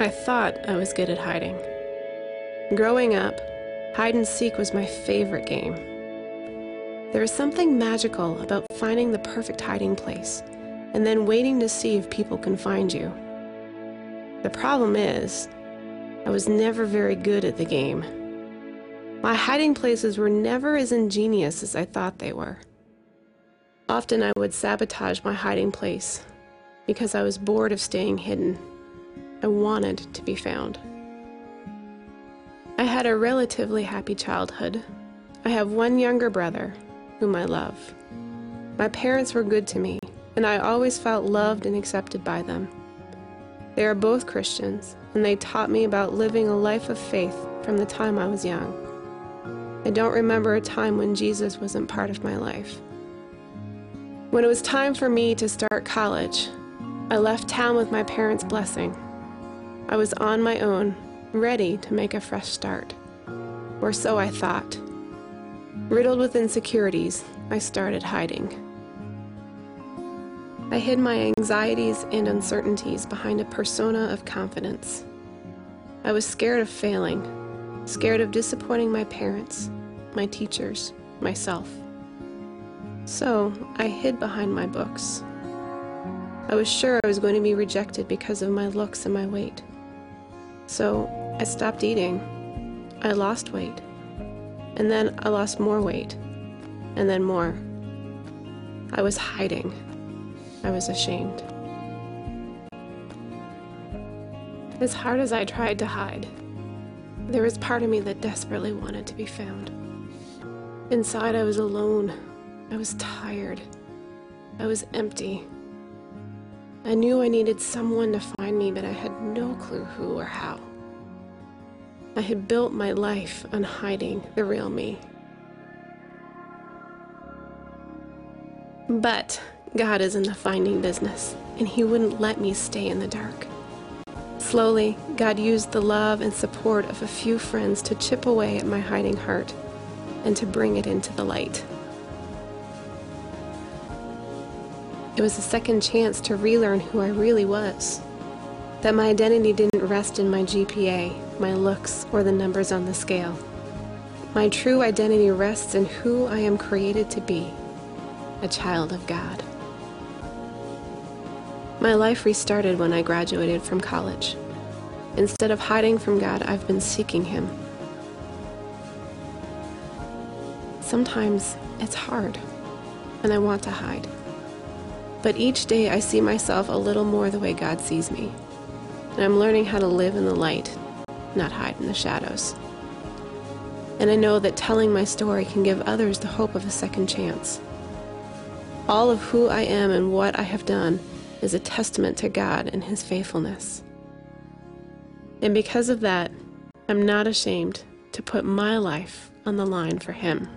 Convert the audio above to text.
I thought I was good at hiding. Growing up, hide and seek was my favorite game. There is something magical about finding the perfect hiding place and then waiting to see if people can find you. The problem is, I was never very good at the game. My hiding places were never as ingenious as I thought they were. Often I would sabotage my hiding place because I was bored of staying hidden. I wanted to be found. I had a relatively happy childhood. I have one younger brother, whom I love. My parents were good to me, and I always felt loved and accepted by them. They are both Christians, and they taught me about living a life of faith from the time I was young. I don't remember a time when Jesus wasn't part of my life. When it was time for me to start college, I left town with my parents' blessing. I was on my own, ready to make a fresh start. Or so I thought. Riddled with insecurities, I started hiding. I hid my anxieties and uncertainties behind a persona of confidence. I was scared of failing, scared of disappointing my parents, my teachers, myself. So I hid behind my books. I was sure I was going to be rejected because of my looks and my weight. So I stopped eating. I lost weight. And then I lost more weight. And then more. I was hiding. I was ashamed. As hard as I tried to hide, there was part of me that desperately wanted to be found. Inside, I was alone. I was tired. I was empty. I knew I needed someone to find me, but I had no clue who or how. I had built my life on hiding the real me. But God is in the finding business, and He wouldn't let me stay in the dark. Slowly, God used the love and support of a few friends to chip away at my hiding heart and to bring it into the light. It was a second chance to relearn who I really was. That my identity didn't rest in my GPA, my looks, or the numbers on the scale. My true identity rests in who I am created to be a child of God. My life restarted when I graduated from college. Instead of hiding from God, I've been seeking Him. Sometimes it's hard, and I want to hide. But each day I see myself a little more the way God sees me. And I'm learning how to live in the light, not hide in the shadows. And I know that telling my story can give others the hope of a second chance. All of who I am and what I have done is a testament to God and His faithfulness. And because of that, I'm not ashamed to put my life on the line for Him.